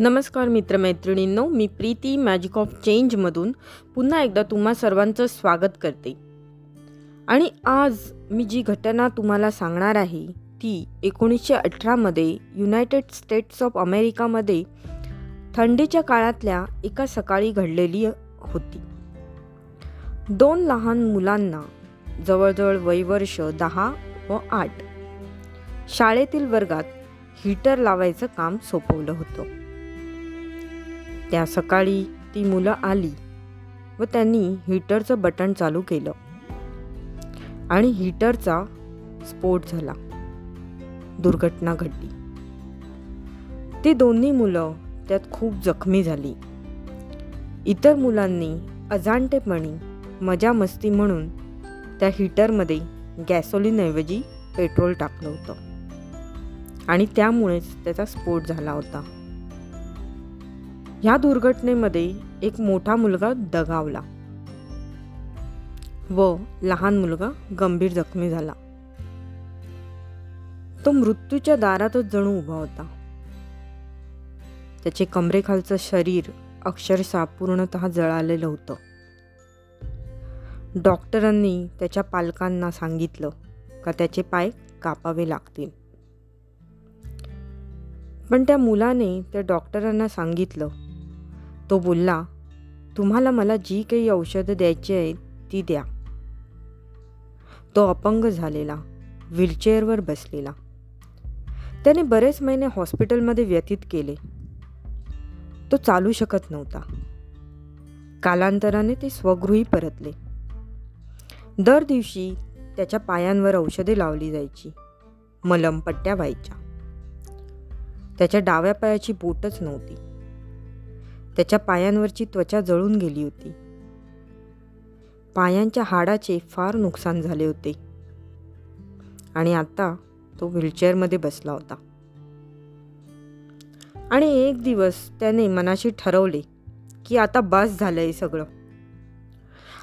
नमस्कार मित्रमैत्रिणींनो मी प्रीती मॅजिक ऑफ चेंजमधून पुन्हा एकदा तुम्हा सर्वांचं स्वागत करते. आणि आज मी जी घटना तुम्हाला सांगणार आहे ती एकोणीसशे अठरामध्ये युनायटेड स्टेट्स ऑफ अमेरिकामध्ये थंडीच्या काळातल्या एका सकाळी घडलेली होती. दोन लहान मुलांना जवळजवळ वयवर्ष दहा व आठ शाळेतील वर्गात हीटर लावायचं काम सोपवलं होतं. त्या सकाळी ती मुलं आली व त्यांनी हीटरचं बटन चालू केलं. आणि हीटरचा स्फोट झाला. दुर्घटना घडली. ती दोन्ही मुलं त्यात खूप जखमी झाली. इतर मुलांनी अजाणतेपणी मजा मस्ती म्हणून त्या हीटरमध्ये गॅसोलिनऐवजी पेट्रोल टाकलं होतं. आणि त्यामुळेच त्याचा स्फोट झाला होता. ह्या दुर्घटनेमध्ये एक मोठा मुलगा दगावला व लहान मुलगा गंभीर जखमी झाला. तो मृत्यूच्या दारातच जणू उभा होता. त्याचे कमरेखालचं शरीर अक्षरशः पूर्णतः जळालेलं होतं. डॉक्टरांनी त्याच्या पालकांना सांगितलं का त्याचे पाय कापावे लागतील. पण त्या मुलाने त्या डॉक्टरांना सांगितलं तो बोलला तुम्हाला मला जी काही औषधं द्यायची आहेत ती द्या. तो अपंग झालेला व्हीलचेअरवर बसलेला. त्याने बरेच महिने हॉस्पिटलमध्ये व्यतीत केले. तो चालू शकत नव्हता. कालांतराने ते स्वगृही परतले. दर दिवशी त्याच्या पायांवर औषधे लावली जायची मलमपट्ट्या व्हायच्या. त्याच्या डाव्या पायाची बोटच नव्हती. त्याच्या पायांवरची त्वचा जळून गेली होती. पायांच्या हाडाचे फार नुकसान झाले होते. आणि आता तो व्हीलचेअरमध्ये बसला होता. आणि एक दिवस त्याने मनाशी ठरवले की आता बस झालं आहे सगळं.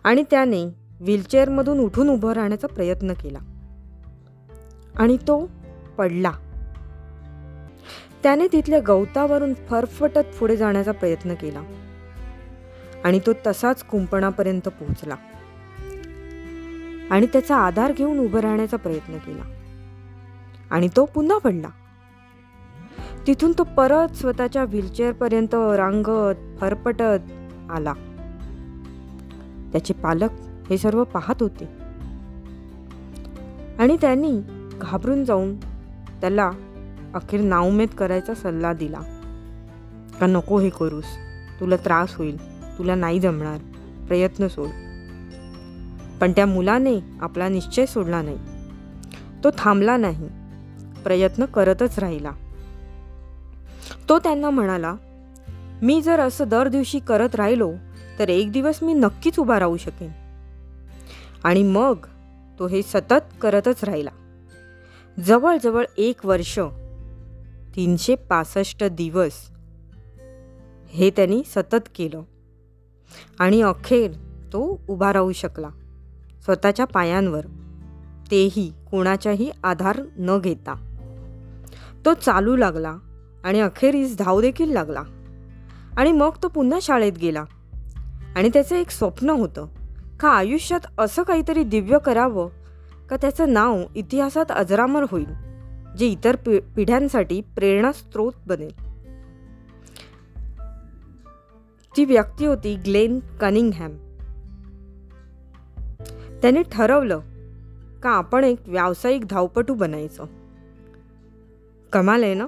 आणि त्याने व्हीलचेअरमधून उठून उभं राहण्याचा प्रयत्न केला. आणि तो पडला. त्याने तिथल्या गवतावरून फरफटत पुढे जाण्याचा प्रयत्न केला. आणि तो तसाच कुंपणापर्यंत पोहोचला. आणि त्याचा आधार घेऊन उभं राहण्याचा प्रयत्न केला. आणि तो पुन्हा पडला. तिथून तो परत स्वतःच्या व्हीलचेअरपर्यंत रांगत फरफटत आला. त्याचे पालक हे सर्व पाहत होते. आणि त्यांनी घाबरून जाऊन त्याला अखेर नाउमेद करायचा सल्ला दिला. का नको हे करूस. तुला त्रास होईल. तुला नाही जमणार. प्रयत्न सोड. पण त्या मुलाने आपला निश्चय सोडला नाही. तो थांबला नाही. प्रयत्न करतच राहिला. तो त्यांना म्हणाला मी जर असं दर दिवशी करत राहिलो तर एक दिवस मी नक्कीच उभा राहू शकेन. आणि मग तो हे सतत करतच राहिला. जवळजवळ एक वर्ष तीनशे पासष्ट दिवस. हे त्यांनी सतत केलं. आणि अखेर तो उभा राहू शकला स्वतःच्या पायांवर. तेही कोणाचाही आधार न घेता. तो चालू लागला आणि अखेरीस धाव देखील लागला. आणि मग तो पुन्हा शाळेत गेला. आणि त्याचं एक स्वप्न होतं का आयुष्यात असं काहीतरी दिव्य करावं का त्याचं नाव इतिहासात अजरामर होईल. जे इतर पि पिढ्यांसाठी प्रेरणास्त्रोत बनेल. ती व्यक्ती होती ग्लेन कनिंगहॅम. त्याने ठरवलं का आपण एक व्यावसायिक धावपटू बनायचं. कमाल आहे ना?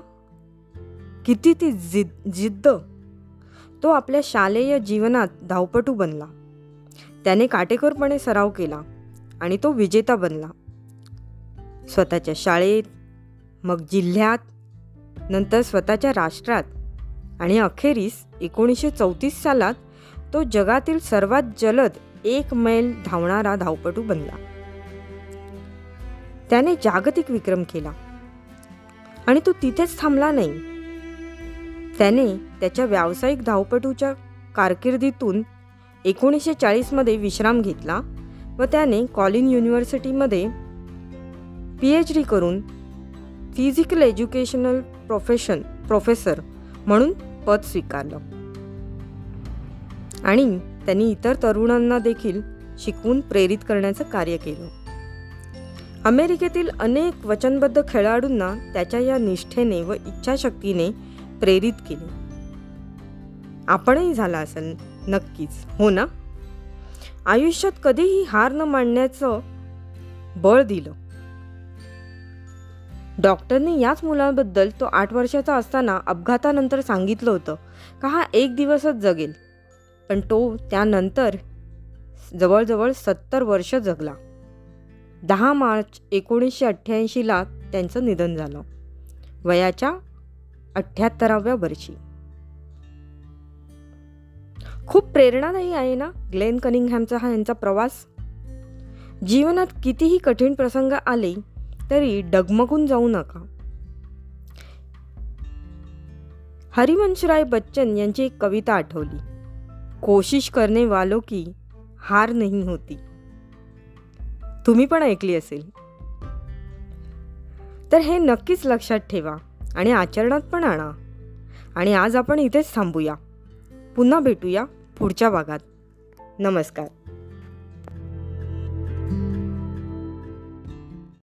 किती ती जिद जिद्द. तो आपल्या शालेय जीवनात धावपटू बनला. त्याने काटेकोरपणे सराव केला आणि तो विजेता बनला. स्वतःच्या शाळेत मग जिल्ह्यात नंतर स्वतःच्या राष्ट्रात. आणि अखेरीस एकोणीसशे चौतीस सालात तो जगातील सर्वात जलद एक मैल धावणारा धावपटू बनला. त्याने जागतिक विक्रम केला. आणि तो तिथेच थांबला नाही. त्याने त्याच्या व्यावसायिक धावपटूच्या कारकिर्दीतून एकोणीसशे चाळीसमध्ये विश्राम घेतला व त्याने कॉलिन युनिव्हर्सिटीमध्ये पी एच डी करून फिजिकल एज्युकेशनल प्रोफेशन प्रोफेसर म्हणून पद स्वीकारलं. आणि त्यांनी इतर तरुणांना देखील शिकवून प्रेरित करण्याचं कार्य केलं. अमेरिकेतील अनेक वचनबद्ध खेळाडूंना त्याच्या या निष्ठेने व इच्छाशक्तीने प्रेरित केले. आपणही झाला असेल नक्कीच. हो ना? आयुष्यात कधीही हार न मांडण्याचं बळ दिलं. डॉक्टरने याच मुलाबद्दल तो आठ वर्षाचा असताना अपघातानंतर सांगितलं होतं. का हा एक दिवसच जगेल? पण तो त्यानंतर जवळजवळ सत्तर वर्ष जगला. दहा मार्च एकोणीसशे अठ्ठ्याऐंशीला त्यांचं निधन झालं. वयाच्या अठ्ठ्याहत्तराव्या वर्षी. खूप प्रेरणादायी आहे ना ग्लेन कनिंगहॅमचा हा यांचा प्रवास? जीवनात कितीही कठीण प्रसंग आले तरी डगमगून जाऊ नका. हरिवंशराय बच्चन यांची एक कविता आठवली. कोशिश करणे वालो की हार नाही होती. तुम्ही पण ऐकली असेल. तर हे नक्कीच लक्षात ठेवा आणि आचरणात पण आणा. आणि आज आपण इथेच थांबूया. पुन्हा भेटूया पुढच्या भागात. नमस्कार.